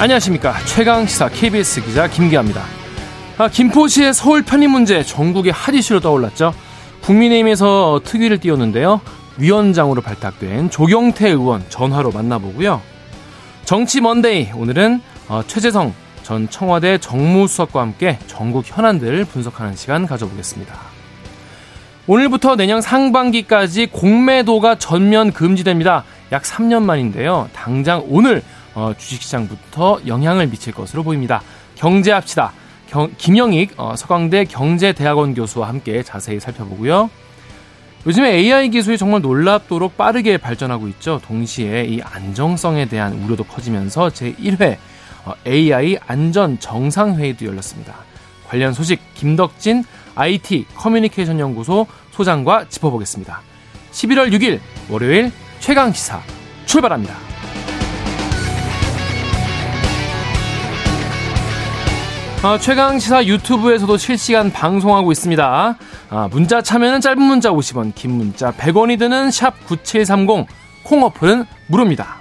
안녕하십니까 최강 시사 KBS 기자 김기아입니다. 아, 김포시의 서울 편입 문제 전국의 핫 이슈로 떠올랐죠. 국민의힘에서 특위를 띄웠는데요. 위원장으로 발탁된 조경태 의원 전화로 만나보고요. 정치 먼데이 오늘은 어, 최재성 전 청와대 정무수석과 함께 전국 현안들을 분석하는 시간 가져보겠습니다. 오늘부터 내년 상반기까지 공매도가 전면 금지됩니다. 약 3년 만인데요. 당장 오늘 어, 주식시장부터 영향을 미칠 것으로 보입니다. 경제합시다. 경, 김영익 어, 서강대 경제대학원 교수와 함께 자세히 살펴보고요. 요즘에 AI 기술이 정말 놀랍도록 빠르게 발전하고 있죠. 동시에 이 안정성에 대한 우려도 커지면서 제1회 어, AI 안전 정상회의도 열렸습니다. 관련 소식 김덕진 IT 커뮤니케이션 연구소 소장과 짚어보겠습니다. 11월 6일 월요일 최강 시사 출발합니다. 아, 최강 시사 유튜브에서도 실시간 방송하고 있습니다. 아, 문자 참여는 짧은 문자 50원, 긴 문자 100원이 드는 샵 9730, 콩 어플은 무료입니다.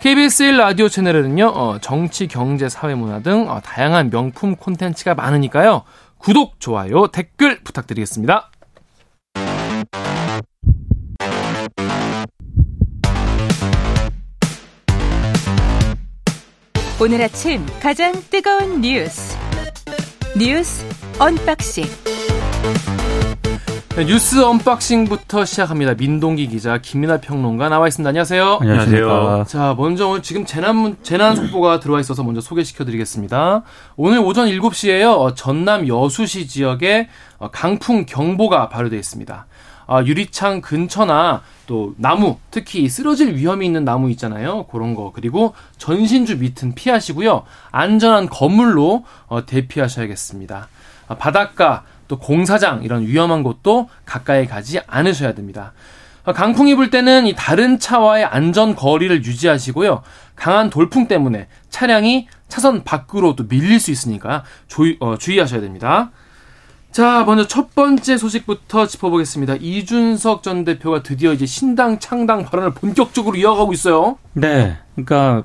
KBS 1 라디오 채널에는요, 어, 정치, 경제, 사회, 문화 등 어, 다양한 명품 콘텐츠가 많으니까요. 구독, 좋아요, 댓글 부탁드리겠습니다. 오늘 아침 가장 뜨거운 뉴스 뉴스 언박싱 네, 뉴스 언박싱부터 시작합니다. 민동기 기자, 김민하 평론가 나와 있습니다. 안녕하세요. 안녕하세요. 자, 먼저 지금 재난 재난 속보가 들어와 있어서 먼저 소개시켜 드리겠습니다. 오늘 오전 7시에요. 어, 전남 여수시 지역에 어, 강풍 경보가 발효되어 있습니다. 아, 유리창 근처나 또 나무, 특히 쓰러질 위험이 있는 나무 있잖아요. 그런 거. 그리고 전신주 밑은 피하시고요. 안전한 건물로 어, 대피하셔야겠습니다. 아, 바닷가, 또 공사장 이런 위험한 곳도 가까이 가지 않으셔야 됩니다. 아, 강풍이 불 때는 이 다른 차와의 안전 거리를 유지하시고요. 강한 돌풍 때문에 차량이 차선 밖으로 또 밀릴 수 있으니까 주의, 어, 주의하셔야 됩니다. 자, 먼저 첫 번째 소식부터 짚어보겠습니다. 이준석 전 대표가 드디어 이제 신당 창당 발언을 본격적으로 이어가고 있어요. 네. 그러니까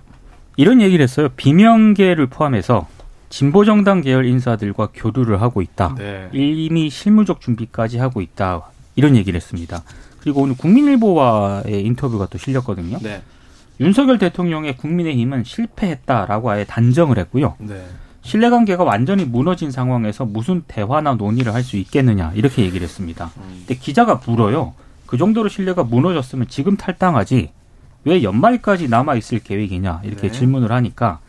이런 얘기를 했어요. 비명계를 포함해서 진보정당 계열 인사들과 교류를 하고 있다. 네. 이미 실무적 준비까지 하고 있다. 이런 얘기를 했습니다. 그리고 오늘 국민일보와의 인터뷰가 또 실렸거든요. 네. 윤석열 대통령의 국민의힘은 실패했다라고 아예 단정을 했고요. 네. 신뢰관계가 완전히 무너진 상황에서 무슨 대화나 논의를 할 수 있겠느냐 이렇게 얘기를 했습니다. 음. 근데 기자가 물어요. 그 정도로 신뢰가 무너졌으면 지금 탈당하지 왜 연말까지 남아 있을 계획이냐 이렇게 네. 질문을 하니까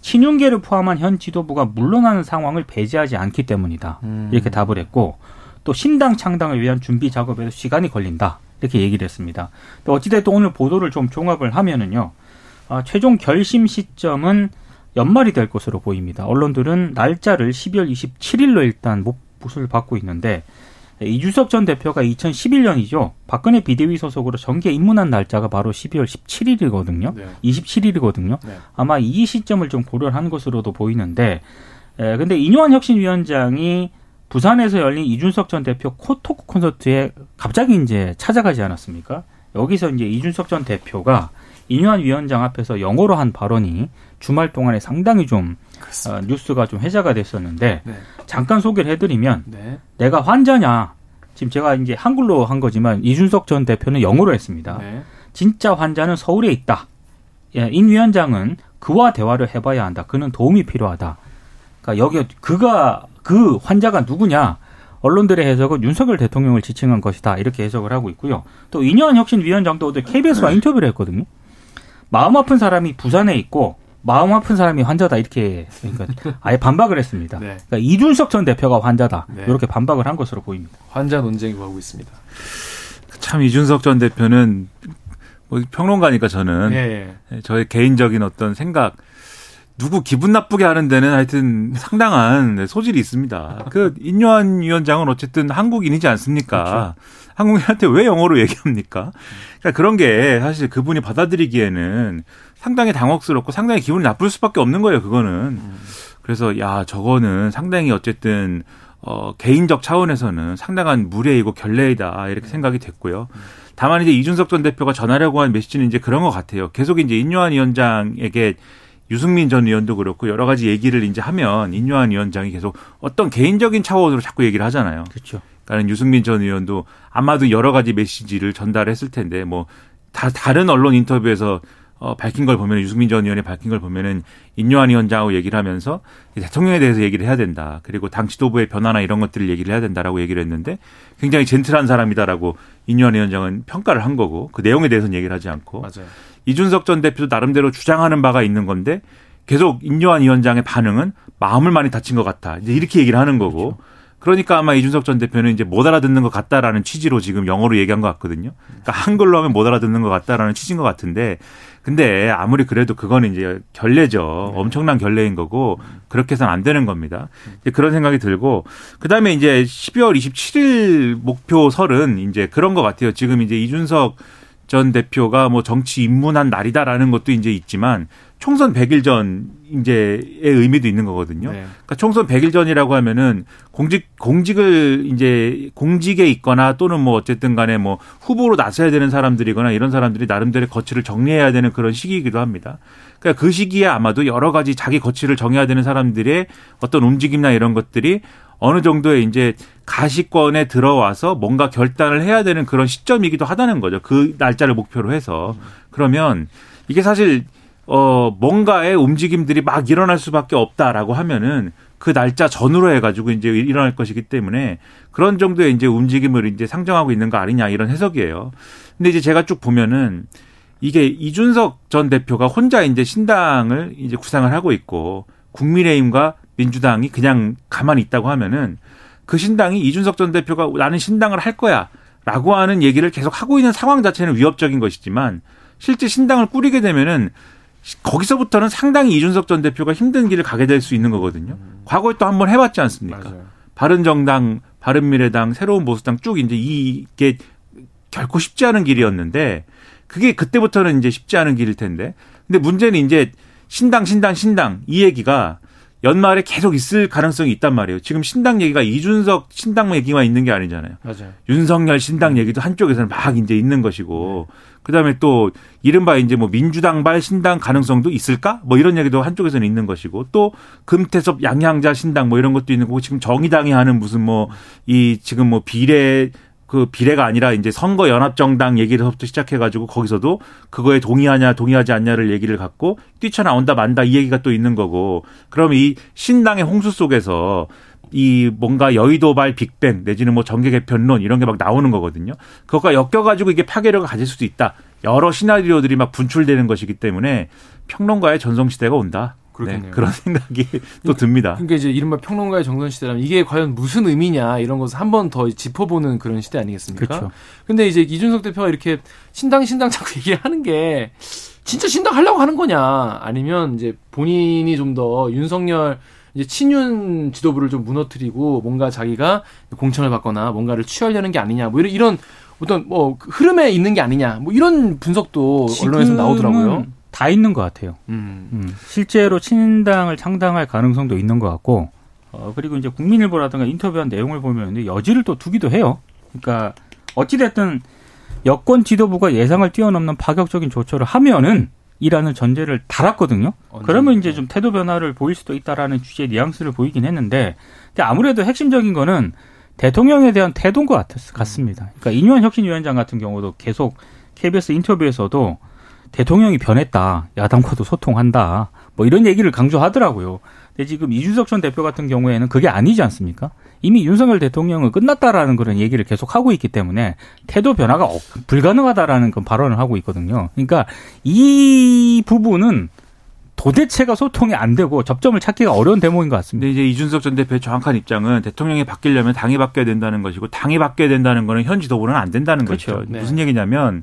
친윤계를 포함한 현 지도부가 물러나는 상황을 배제하지 않기 때문이다 음. 이렇게 답을 했고 또 신당 창당을 위한 준비 작업에도 시간이 걸린다 이렇게 얘기를 했습니다. 어찌됐든 오늘 보도를 좀 종합을 하면은요 아, 최종 결심 시점은 연말이 될 것으로 보입니다. 언론들은 날짜를 12월 27일로 일단 못을 받고 있는데 이주석 전 대표가 2011년이죠. 박근혜 비대위 소속으로 정계 입문한 날짜가 바로 12월 17일이거든요. 네. 27일이거든요. 네. 아마 이 시점을 좀 고려한 것으로도 보이는데, 에, 근데 이뇨한 혁신위원장이 부산에서 열린 이준석 전 대표 코토크 콘서트에 갑자기 이제 찾아가지 않았습니까? 여기서 이제 이준석 전 대표가 이뇨한 위원장 앞에서 영어로 한 발언이 주말 동안에 상당히 좀 어, 뉴스가 좀 회자가 됐었는데 네. 잠깐 소개를 해드리면 네. 내가 환자냐 지금 제가 이제 한글로 한 거지만 이준석 전 대표는 영어로 했습니다. 네. 진짜 환자는 서울에 있다. 예, 인 위원장은 그와 대화를 해봐야 한다. 그는 도움이 필요하다. 그러니까 여기 그가 그 환자가 누구냐? 언론들의 해석은 윤석열 대통령을 지칭한 것이다. 이렇게 해석을 하고 있고요. 또 이년 혁신위원장도 어제 KBS와 인터뷰를 했거든요. 마음 아픈 사람이 부산에 있고 마음 아픈 사람이 환자다 이렇게 그러니까 아예 반박을 했습니다. 네. 그러니까 이준석 전 대표가 환자다 네. 이렇게 반박을 한 것으로 보입니다. 환자 논쟁이 오고 있습니다. 참 이준석 전 대표는 뭐 평론가니까 저는 네. 저의 개인적인 어떤 생각 누구 기분 나쁘게 하는 데는 하여튼 상당한 소질이 있습니다. 그 인요한 위원장은 어쨌든 한국인이지 않습니까? 그렇죠. 한국인한테 왜 영어로 얘기합니까? 그러니까 그런 게 사실 그분이 받아들이기에는 상당히 당혹스럽고 상당히 기분이 나쁠 수밖에 없는 거예요, 그거는. 그래서 야, 저거는 상당히 어쨌든 어 개인적 차원에서는 상당한 무례이고 결례이다 이렇게 생각이 됐고요. 다만 이제 이준석 전 대표가 전하려고 한 메시지는 이제 그런 것 같아요. 계속 이제 인요한 위원장에게 유승민 전 의원도 그렇고 여러 가지 얘기를 이제 하면 인요한 위원장이 계속 어떤 개인적인 차원으로 자꾸 얘기를 하잖아요. 그렇죠. 그러니까 유승민 전 의원도 아마도 여러 가지 메시지를 전달했을 텐데 뭐 다 다른 언론 인터뷰에서 어, 밝힌 걸 보면 유승민 전 의원이 밝힌 걸 보면은 인요한 위원장하고 얘기를 하면서 대통령에 대해서 얘기를 해야 된다. 그리고 당 지도부의 변화나 이런 것들을 얘기를 해야 된다라고 얘기를 했는데 굉장히 젠틀한 사람이다라고 인요한 위원장은 평가를 한 거고 그 내용에 대해서는 얘기를 하지 않고 맞아요. 이준석 전 대표도 나름대로 주장하는 바가 있는 건데 계속 인요한 위원장의 반응은 마음을 많이 다친 것 같다. 이제 이렇게 얘기를 하는 거고. 그렇죠. 그러니까 아마 이준석 전 대표는 이제 못 알아듣는 것 같다라는 취지로 지금 영어로 얘기한 것 같거든요. 그러니까 한글로 하면 못 알아듣는 것 같다라는 취지인 것 같은데 근데 아무리 그래도 그거는 이제 결례죠. 네. 엄청난 결례인 거고 그렇게 해서는 안 되는 겁니다. 이제 그런 생각이 들고 그다음에 이제 12월 27일 목표설은 이제 그런 것 같아요. 지금 이제 이준석 전 대표가 뭐 정치 입문한 날이다라는 것도 이제 있지만 총선 100일 전 이제의 의미도 있는 거거든요. 네. 그러니까 총선 100일 전이라고 하면은 공직 공직을 이제 공직에 있거나 또는 뭐 어쨌든 간에 뭐 후보로 나서야 되는 사람들이거나 이런 사람들이 나름대로 거취를 정리해야 되는 그런 시기이기도 합니다. 그러니까 그 시기에 아마도 여러 가지 자기 거취를 정해야 되는 사람들의 어떤 움직임이나 이런 것들이 어느 정도의 이제 가시권에 들어와서 뭔가 결단을 해야 되는 그런 시점이기도 하다는 거죠. 그 날짜를 목표로 해서. 그러면 이게 사실 어 뭔가의 움직임들이 막 일어날 수밖에 없다라고 하면은 그 날짜 전후로 해가지고 이제 일어날 것이기 때문에 그런 정도의 이제 움직임을 이제 상정하고 있는 거 아니냐 이런 해석이에요. 근데 이제 제가 쭉 보면은 이게 이준석 전 대표가 혼자 이제 신당을 이제 구상을 하고 있고 국민의힘과 민주당이 그냥 가만히 있다고 하면은 그 신당이 이준석 전 대표가 나는 신당을 할 거야 라고 하는 얘기를 계속 하고 있는 상황 자체는 위협적인 것이지만 실제 신당을 꾸리게 되면은 거기서부터는 상당히 이준석 전 대표가 힘든 길을 가게 될 수 있는 거거든요. 음. 과거에 또 한 번 해봤지 않습니까? 맞아요. 바른정당, 바른미래당, 새로운 보수당 쭉 이제 이게 결코 쉽지 않은 길이었는데 그게 그때부터는 이제 쉽지 않은 길일 텐데. 근데 문제는 이제 신당, 신당, 신당 이 얘기가 연말에 계속 있을 가능성이 있단 말이에요. 지금 신당 얘기가 이준석 신당 얘기만 있는 게 아니잖아요. 맞아요. 윤석열 신당 얘기도 한쪽에서는 막 이제 있는 것이고, 네. 그 다음에 또 이른바 이제 뭐 민주당발 신당 가능성도 있을까? 뭐 이런 얘기도 한쪽에서는 있는 것이고, 또 금태섭 양향자 신당 뭐 이런 것도 있는 거고, 지금 정의당이 하는 무슨 뭐 이 지금 뭐 비례 그 비례가 아니라 이제 선거 연합 정당 얘기를부터 시작해 가지고 거기서도 그거에 동의하냐 동의하지 않냐를 얘기를 갖고 뛰쳐나온다 만다 이 얘기가 또 있는 거고 그럼 이 신당의 홍수 속에서 이 뭔가 여의도발 빅뱅 내지는 뭐 정계 개편론 이런 게 막 나오는 거거든요. 그것과 엮여 가지고 이게 파괴력을 가질 수도 있다. 여러 시나리오들이 막 분출되는 것이기 때문에 평론가의 전성 시대가 온다. 그렇겠네요. 네, 그런 생각이 또 듭니다. 그러니까 이제 이른바 평론가의 정선 시대라면 이게 과연 무슨 의미냐 이런 것을 한 번 더 짚어보는 그런 시대 아니겠습니까? 그렇죠. 근데 이제 이준석 대표가 이렇게 신당 신당 자꾸 얘기를 하는 게 진짜 신당 하려고 하는 거냐 아니면 이제 본인이 좀 더 윤석열 이제 친윤 지도부를 좀 무너뜨리고 뭔가 자기가 공천을 받거나 뭔가를 취하려는 게 아니냐 뭐 이런 이런 어떤 뭐 흐름에 있는 게 아니냐 뭐 이런 분석도 언론에서 나오더라고요. 다 있는 것 같아요. 음. 음. 실제로 친인당을 창당할 가능성도 있는 것 같고, 어, 그리고 이제 국민일보라든가 인터뷰한 내용을 보면 여지를 또 두기도 해요. 그러니까 어찌됐든 여권 지도부가 예상을 뛰어넘는 파격적인 조처를 하면은 이라는 전제를 달았거든요. 그러면 이제 좀 태도 변화를 보일 수도 있다라는 취지의 뉘앙스를 보이긴 했는데, 근데 아무래도 핵심적인 거는 대통령에 대한 태도인 것 같, 같습니다. 그러니까 이뇨한 혁신위원장 같은 경우도 계속 KBS 인터뷰에서도 대통령이 변했다. 야당과도 소통한다. 뭐 이런 얘기를 강조하더라고요. 근데 지금 이준석 전 대표 같은 경우에는 그게 아니지 않습니까? 이미 윤석열 대통령은 끝났다라는 그런 얘기를 계속 하고 있기 때문에 태도 변화가 불가능하다라는 그 발언을 하고 있거든요. 그러니까 이 부분은 도대체가 소통이 안 되고 접점을 찾기가 어려운 대목인 것 같습니다. 근데 이제 이준석 전 대표의 정확한 입장은 대통령이 바뀌려면 당이 바뀌어야 된다는 것이고 당이 바뀌어야 된다는 거는 현 지도부는 안 된다는 그렇죠. 거죠. 네. 무슨 얘기냐면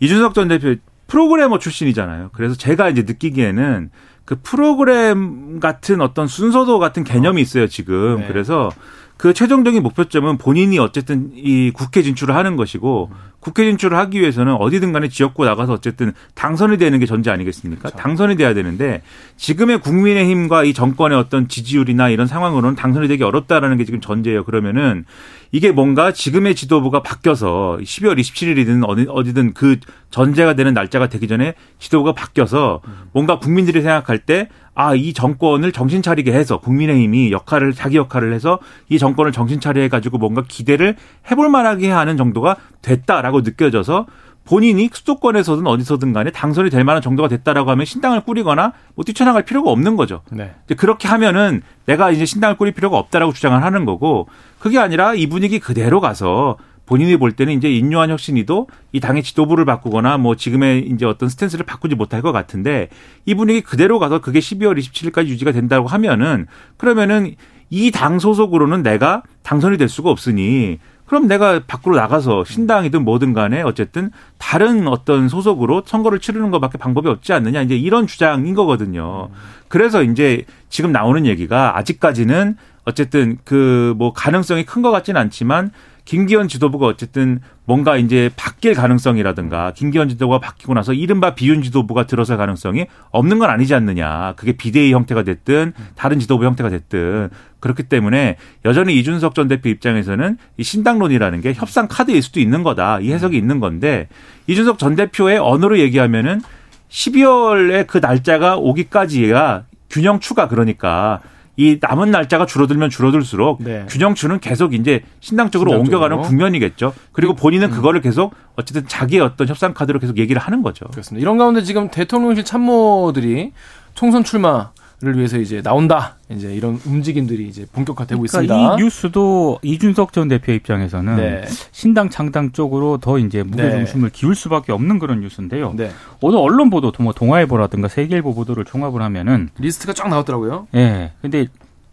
이준석 전 대표 프로그래머 출신이잖아요. 그래서 제가 이제 느끼기에는 그 프로그램 같은 어떤 순서도 같은 개념이 있어요, 지금. 네. 그래서 그 최종적인 목표점은 본인이 어쨌든 이 국회 진출을 하는 것이고 국회 진출을 하기 위해서는 어디든 간에 지역구 나가서 어쨌든 당선이 되는 게 전제 아니겠습니까? 그렇죠. 당선이 돼야 되는데 지금의 국민의힘과 이 정권의 어떤 지지율이나 이런 상황으로는 당선이 되기 어렵다라는 게 지금 전제예요. 그러면은 이게 뭔가 지금의 지도부가 바뀌어서 12월 27일이든 어디, 어디든 그 전제가 되는 날짜가 되기 전에 지도부가 바뀌어서 뭔가 국민들이 생각할 때 아, 이 정권을 정신 차리게 해서 국민의힘이 역할을, 자기 역할을 해서 이 정권을 정신 차리게 해가지고 뭔가 기대를 해볼 만하게 하는 정도가 됐다라고 느껴져서 본인이 수도권에서든 어디서든 간에 당선이 될 만한 정도가 됐다라고 하면 신당을 꾸리거나 뭐 뛰쳐나갈 필요가 없는 거죠. 네. 그렇게 하면은 내가 이제 신당을 꾸릴 필요가 없다라고 주장을 하는 거고 그게 아니라 이 분위기 그대로 가서 본인이 볼 때는 이제 인요한 혁신이도 이 당의 지도부를 바꾸거나 뭐 지금의 이제 어떤 스탠스를 바꾸지 못할 것 같은데 이 분위기 그대로 가서 그게 12월 27일까지 유지가 된다고 하면은 그러면은 이 당 소속으로는 내가 당선이 될 수가 없으니 그럼 내가 밖으로 나가서 신당이든 뭐든 간에 어쨌든 다른 어떤 소속으로 선거를 치르는 것밖에 방법이 없지 않느냐 이제 이런 주장인 거거든요. 그래서 이제 지금 나오는 얘기가 아직까지는 어쨌든 그 뭐 가능성이 큰 것 같지는 않지만 김기현 지도부가 어쨌든 뭔가 이제 바뀔 가능성이라든가 김기현 지도부가 바뀌고 나서 이른바 비윤 지도부가 들어설 가능성이 없는 건 아니지 않느냐. 그게 비대위 형태가 됐든 다른 지도부 형태가 됐든 그렇기 때문에 여전히 이준석 전 대표 입장에서는 이 신당론이라는 게 협상 카드일 수도 있는 거다. 이 해석이 있는 건데 이준석 전 대표의 언어로 얘기하면은 12월에 그 날짜가 오기까지가 균형 추가 그러니까 이 남은 날짜가 줄어들면 줄어들수록 네. 균형추는 계속 이제 신당 쪽으로 옮겨가는 국면이겠죠. 그리고 본인은 음. 그거를 계속 어쨌든 자기의 어떤 협상 카드로 계속 얘기를 하는 거죠. 그렇습니다. 이런 가운데 지금 대통령실 참모들이 총선 출마 를 위해서 이제 나온다. 이제 이런 움직임들이 이제 본격화되고 그러니까 있습니다. 이 뉴스도 이준석 전 대표 입장에서는 네. 신당 창당 쪽으로 더 이제 무게 네. 중심을 기울 수밖에 없는 그런 뉴스인데요. 네. 오늘 언론 보도, 뭐 동아일보라든가 세계일보 보도를 종합을 하면은 리스트가 쫙 나왔더라고요. 예. 네. 근데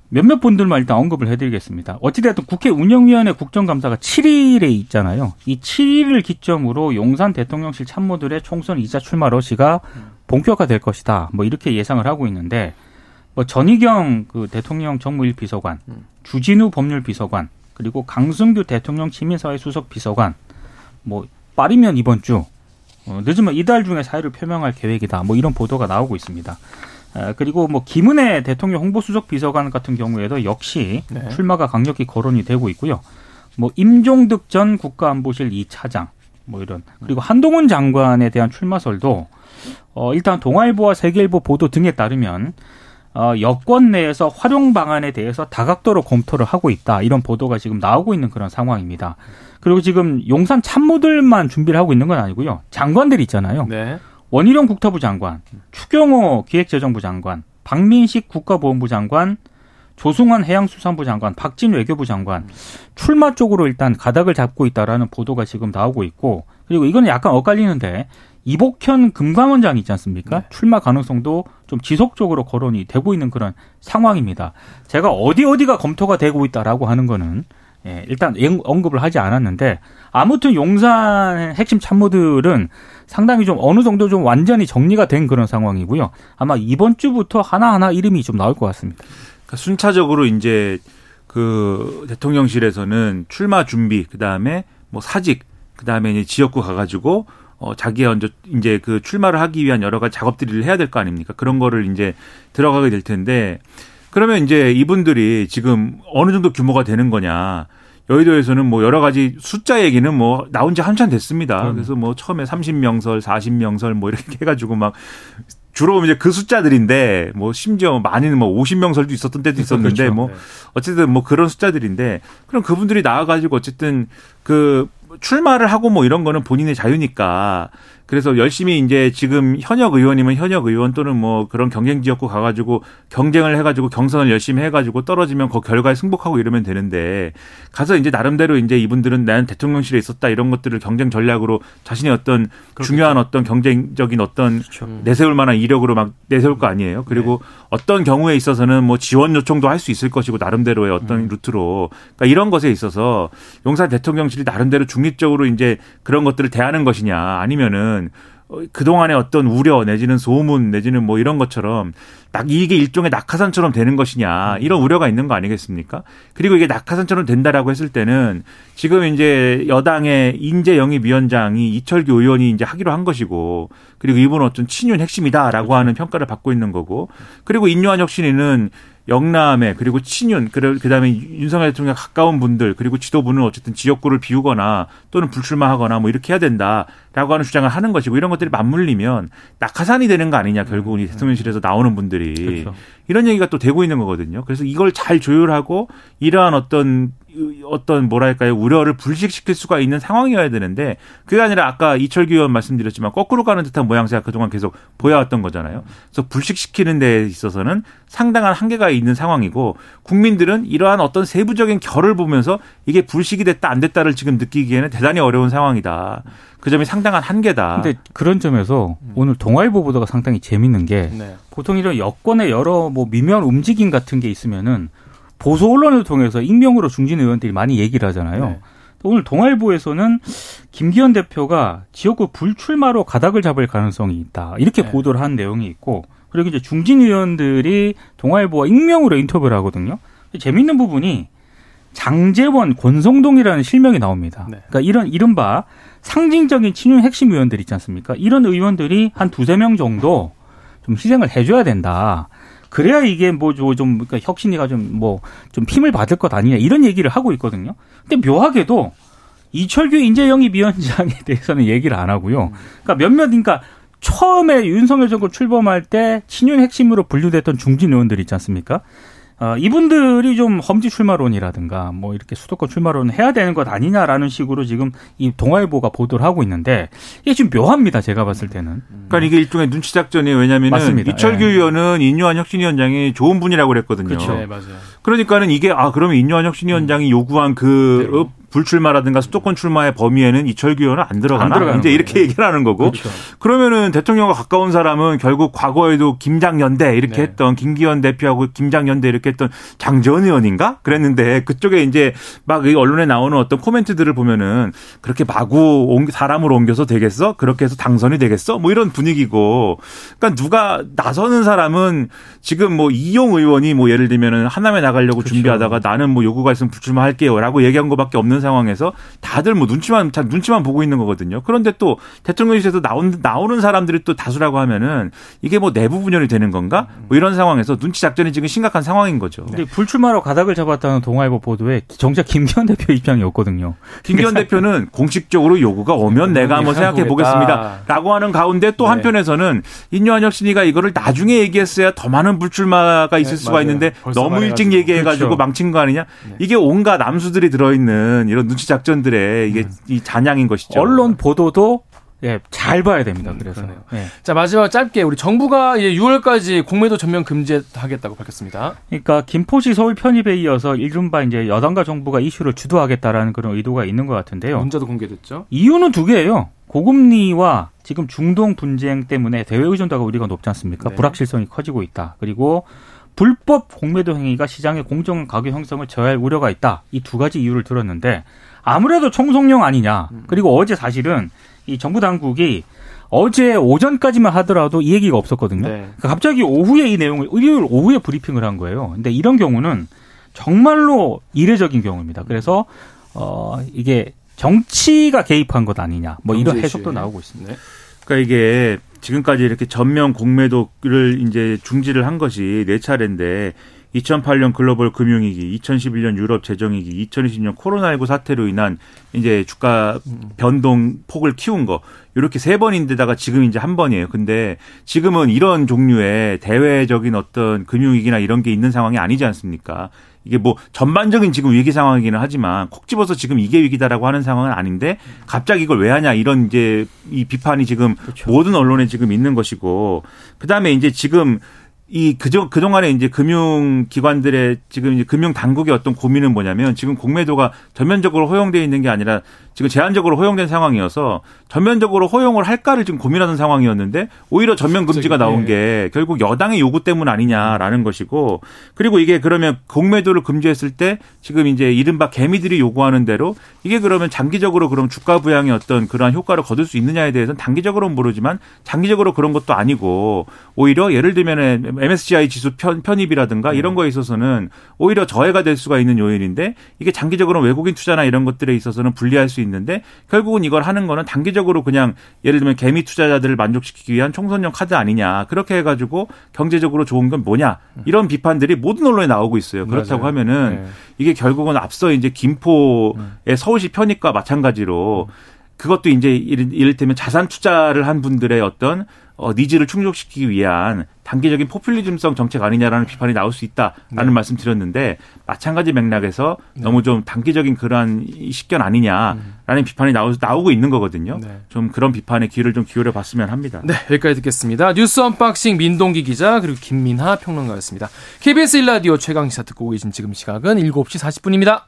몇몇 분들만 일단 언급을 해드리겠습니다. 어찌됐든 국회 운영위원회 국정감사가 7일에 있잖아요. 이 7일을 기점으로 용산 대통령실 참모들의 총선 2차 출마 러시가 본격화될 것이다. 뭐 이렇게 예상을 하고 있는데 뭐 전희경 그 대통령 정무일 비서관, 음. 주진우 법률 비서관, 그리고 강승규 대통령 시민사회 수석 비서관, 뭐 빠르면 이번 주, 어, 늦으면 이달 중에 사의를 표명할 계획이다. 뭐 이런 보도가 나오고 있습니다. 아, 그리고 뭐 김은혜 대통령 홍보수석 비서관 같은 경우에도 역시 네. 출마가 강력히 거론이 되고 있고요. 뭐 임종득 전 국가안보실 2차장 뭐 이런 그리고 한동훈 장관에 대한 출마설도 어 일단 동아일보와 세계일보 보도 등에 따르면 어, 여권 내에서 활용 방안에 대해서 다각도로 검토를 하고 있다. 이런 보도가 지금 나오고 있는 그런 상황입니다. 그리고 지금 용산 참모들만 준비를 하고 있는 건 아니고요. 장관들 있잖아요. 네. 원희룡 국토부 장관, 추경호 기획재정부 장관, 박민식 국가보훈부 장관, 조승환 해양수산부 장관, 박진 외교부 장관 출마 쪽으로 일단 가닥을 잡고 있다라는 보도가 지금 나오고 있고 그리고 이거는 약간 엇갈리는데 이복현 금감원장 있지 않습니까? 네. 출마 가능성도 좀 지속적으로 거론이 되고 있는 그런 상황입니다. 제가 어디 어디가 검토가 되고 있다라고 하는 거는 예, 일단 언급을 하지 않았는데 아무튼 용산 핵심 참모들은 상당히 좀 어느 정도 좀 완전히 정리가 된 그런 상황이고요. 아마 이번 주부터 하나하나 이름이 좀 나올 것 같습니다. 그러니까 순차적으로 이제 그 대통령실에서는 출마 준비, 그 다음에 뭐 사직, 그 다음에 이제 지역구 가 가지고 어, 자기가 먼저 이제 그 출마를 하기 위한 여러 가지 작업들을 해야 될 거 아닙니까? 그런 거를 이제 들어가게 될 텐데 그러면 이제 이분들이 지금 어느 정도 규모가 되는 거냐. 여의도에서는 뭐 여러 가지 숫자 얘기는 뭐 나온 지 한참 됐습니다. 음. 그래서 뭐 처음에 30명설, 40명설 뭐 이렇게 해가지고 막 주로 이제 그 숫자들인데 뭐 심지어 많이는 뭐 50명설도 있었던 때도 있었는데 그렇죠. 뭐 네. 어쨌든 뭐 그런 숫자들인데 그럼 그분들이 나와가지고 어쨌든 그 출마를 하고 뭐 이런 거는 본인의 자유니까 그래서 열심히 이제 지금 현역 의원이면 현역 의원 또는 뭐 그런 경쟁 지역구 가가지고 경쟁을 해가지고 경선을 열심히 해가지고 떨어지면 그 결과에 승복하고 이러면 되는데 가서 이제 나름대로 이제 이분들은 나는 대통령실에 있었다 이런 것들을 경쟁 전략으로 자신의 어떤 그렇겠죠. 중요한 어떤 경쟁적인 어떤 그렇죠. 내세울 만한 이력으로 막 내세울 거 아니에요. 그리고 네. 어떤 경우에 있어서는 뭐 지원 요청도 할 수 있을 것이고 나름대로의 어떤 음. 루트로 그러니까 이런 것에 있어서 용산 대통령실이 나름대로 중립적으로 이제 그런 것들을 대하는 것이냐 아니면은 어, 그동안의 어떤 우려 내지는 소문 내지는 뭐 이런 것처럼 딱 이게 일종의 낙하산처럼 되는 것이냐 이런 우려가 있는 거 아니겠습니까? 그리고 이게 낙하산처럼 된다라고 했을 때는 지금 이제 여당의 인재 영입 위원장이 이철규 의원이 이제 하기로 한 것이고 그리고 이분은 어떤 친윤 핵심이다라고 그렇죠. 하는 평가를 받고 있는 거고 그리고 인요한 혁신이는 영남에 그리고 친윤 그다음에 윤석열 대통령 가까운 분들 그리고 지도부는 어쨌든 지역구를 비우거나 또는 불출마하거나 뭐 이렇게 해야 된다라고 하는 주장을 하는 것이고 이런 것들이 맞물리면 낙하산이 되는 거 아니냐 결국은 이 음, 음. 대통령실에서 나오는 분들이 그렇죠. 이런 얘기가 또 되고 있는 거거든요. 그래서 이걸 잘 조율하고 이러한 어떤 어떤 뭐랄까요 우려를 불식시킬 수가 있는 상황이어야 되는데 그게 아니라 아까 이철규 의원 말씀드렸지만 거꾸로 가는 듯한 모양새가 그동안 계속 보여왔던 거잖아요. 그래서 불식시키는 데 있어서는 상당한 한계가 있는 상황이고 국민들은 이러한 어떤 세부적인 결을 보면서 이게 불식이 됐다 안 됐다를 지금 느끼기에는 대단히 어려운 상황이다. 그 점이 상당한 한계다. 근데 그런 점에서 오늘 동아일보 보도가 상당히 재밌는 게 네. 보통 이런 여권의 여러 뭐 미묘한 움직임 같은 게 있으면은 보수 언론을 통해서 익명으로 중진 의원들이 많이 얘기를 하잖아요. 네. 오늘 동아일보에서는 김기현 대표가 지역구 불출마로 가닥을 잡을 가능성이 있다. 이렇게 네. 보도를 한 내용이 있고 그리고 이제 중진 의원들이 동아일보와 익명으로 인터뷰를 하거든요. 재밌는 부분이 장재원, 권성동이라는 실명이 나옵니다. 네. 그러니까 이런 이른바 상징적인 친윤 핵심 의원들 있지 않습니까? 이런 의원들이 한 두세 명 정도 좀 희생을 해줘야 된다. 그래야 이게 뭐좀 그러니까 혁신이가 좀 뭐좀 뭐 힘을 받을 것 아니냐 이런 얘기를 하고 있거든요. 근데 묘하게도 이철규 인재영입위원장에 대해서는 얘기를 안 하고요. 그러니까 몇몇 그러니까 처음에 윤석열 정권 출범할 때 친윤 핵심으로 분류됐던 중진 의원들 있지 않습니까? 어, 이분들이 좀 험지 출마론이라든가 뭐 이렇게 수도권 출마론 해야 되는 것 아니냐라는 식으로 지금 이 동아일보가 보도를 하고 있는데 이게 좀 묘합니다. 제가 봤을 때는. 그러니까 이게 일종의 눈치 작전이에요. 왜냐하면 이철규 예. 의원은 인유한 혁신위원장이 좋은 분이라고 그랬거든요. 그렇죠. 네, 맞아요. 그러니까는 이게 아 그러면 인유한 혁신위원장이 요구한 그 네. 불출마라든가 수도권 출마의 범위에는 이철규 의원은 안 들어가나 안 이제 이렇게 얘기를 하는 거고. 그렇죠. 그러면은 대통령과 가까운 사람은 결국 과거에도 김장연대 이렇게 네. 했던 김기현 대표하고 김장연대 이렇게 했던 장재원 의원인가? 그랬는데 그쪽에 이제 막 언론에 나오는 어떤 코멘트들을 보면은 그렇게 마구 사람을 옮겨서 되겠어? 그렇게 해서 당선이 되겠어? 뭐 이런 분위기고. 그러니까 누가 나서는 사람은 지금 뭐 이용 의원이 뭐 예를 들면은 하남에 나가려고 그렇죠. 준비하다가 나는 뭐 요구가 있으면 불출마할게요라고 얘기한 것밖에 없는 상황에서 다들 뭐 눈치만 눈치만 보고 있는 거거든요. 그런데 또 대통령실에서 나온 나오는 사람들이 또 다수라고 하면은 이게 뭐 내부 분열이 되는 건가? 뭐 이런 상황에서 눈치 작전이 지금 심각한 상황인 거죠. 근데 불출마로 가닥을 잡았다는 동아일보 보도에 정작 김기현 대표 입장이었거든요. 김기현 대표는 공식적으로 요구가 오면 내가 한번 생각해 보겠습니다라고 하는 가운데 또 네. 한편에서는 인요한 혁 신이가 이거를 나중에 얘기했어야 더 많은 불출마가 있을 네, 수가 맞아요. 있는데 너무 일찍 얘기해가지고 그렇죠. 망친 거 아니냐? 네. 이게 온갖 남수들이 들어있는 이런 눈치 작전들의 이게 음. 이 잔향인 것이죠. 언론 보도도 예, 잘 봐야 됩니다. 음, 그래서. 예. 자, 마지막 짧게 우리 정부가 이제 6월까지 공매도 전면 금지하겠다고 밝혔습니다. 그러니까 김포시 서울 편입에 이어서 이른바 이제 여당과 정부가 이슈를 주도하겠다라는 그런 의도가 있는 것 같은데요. 문자도 공개됐죠. 이유는 두 개예요. 고금리와 지금 중동 분쟁 때문에 대외 의존도가 우리가 높지 않습니까? 네. 불확실성이 커지고 있다. 그리고 불법 공매도 행위가 시장의 공정 가격 형성을 저해할 우려가 있다. 이 두 가지 이유를 들었는데 아무래도 총성령 아니냐. 음. 그리고 어제 사실은 이 정부 당국이 어제 오전까지만 하더라도 이 얘기가 없었거든요. 네. 그러니까 갑자기 오후에 이 내용을 일요일 오후에 브리핑을 한 거예요. 근데 이런 경우는 정말로 이례적인 경우입니다. 그래서 어 이게 정치가 개입한 것 아니냐. 뭐 이런 해석도 나오고 있습니다. 네. 그러니까 이게 지금까지 이렇게 전면 공매도를 이제 중지를 한 것이 네 차례인데 2008년 글로벌 금융위기, 2011년 유럽 재정위기, 2020년 코로나19 사태로 인한 이제 주가 변동 폭을 키운 거 이렇게 세 번인데다가 지금 이제 한 번이에요. 근데 지금은 이런 종류의 대외적인 어떤 금융위기나 이런 게 있는 상황이 아니지 않습니까? 이게 뭐 전반적인 지금 위기 상황이기는 하지만 콕 집어서 지금 이게 위기다라고 하는 상황은 아닌데 갑자기 이걸 왜 하냐 이런 이제 이 비판이 지금 그렇죠. 모든 언론에 지금 있는 것이고 그다음에 이제 지금 이 그저 그동안에 이제 금융 기관들의 지금 이제 금융 당국의 어떤 고민은 뭐냐면 지금 공매도가 전면적으로 허용되어 있는 게 아니라 지금 제한적으로 허용된 상황이어서 전면적으로 허용을 할까를 지금 고민하는 상황이었는데 오히려 전면 금지가 나온 게 결국 여당의 요구 때문 아니냐라는 것이고 그리고 이게 그러면 공매도를 금지했을 때 지금 이제 이른바 개미들이 요구하는 대로 이게 그러면 장기적으로 그럼 주가 부양의 어떤 그러한 효과를 거둘 수 있느냐에 대해서는 단기적으로는 모르지만 장기적으로 그런 것도 아니고 오히려 예를 들면 MSCI 지수 편, 편입이라든가 이런 거에 있어서는 오히려 저해가 될 수가 있는 요인인데 이게 장기적으로 외국인 투자나 이런 것들에 있어서는 불리할 수 있는데 결국은 이걸 하는 거는 단기적으로 그냥 예를 들면 개미 투자자들을 만족시키기 위한 총선용 카드 아니냐 그렇게 해가지고 경제적으로 좋은 건 뭐냐 이런 비판들이 모든 언론에 나오고 있어요. 그렇다고 맞아요. 하면은 네. 이게 결국은 앞서 이제 김포의 서울시 편입과 마찬가지로 그것도 이제 이를테면 자산 투자를 한 분들의 어떤 어, needs를 충족시키기 위한 단기적인 포퓰리즘성 정책 아니냐라는 비판이 나올 수 있다라는 네. 말씀 드렸는데 마찬가지 맥락에서 네. 너무 좀 단기적인 그러한 식견 아니냐라는 음. 비판이 나오, 나오고 있는 거거든요. 네. 좀 그런 비판에 귀를 좀 기울여 봤으면 합니다. 네, 여기까지 듣겠습니다. 뉴스 언박싱 민동기 기자 그리고 김민하 평론가였습니다. KBS 1라디오 최강 시사 듣고 계신 지금 시각은 7시 40분입니다.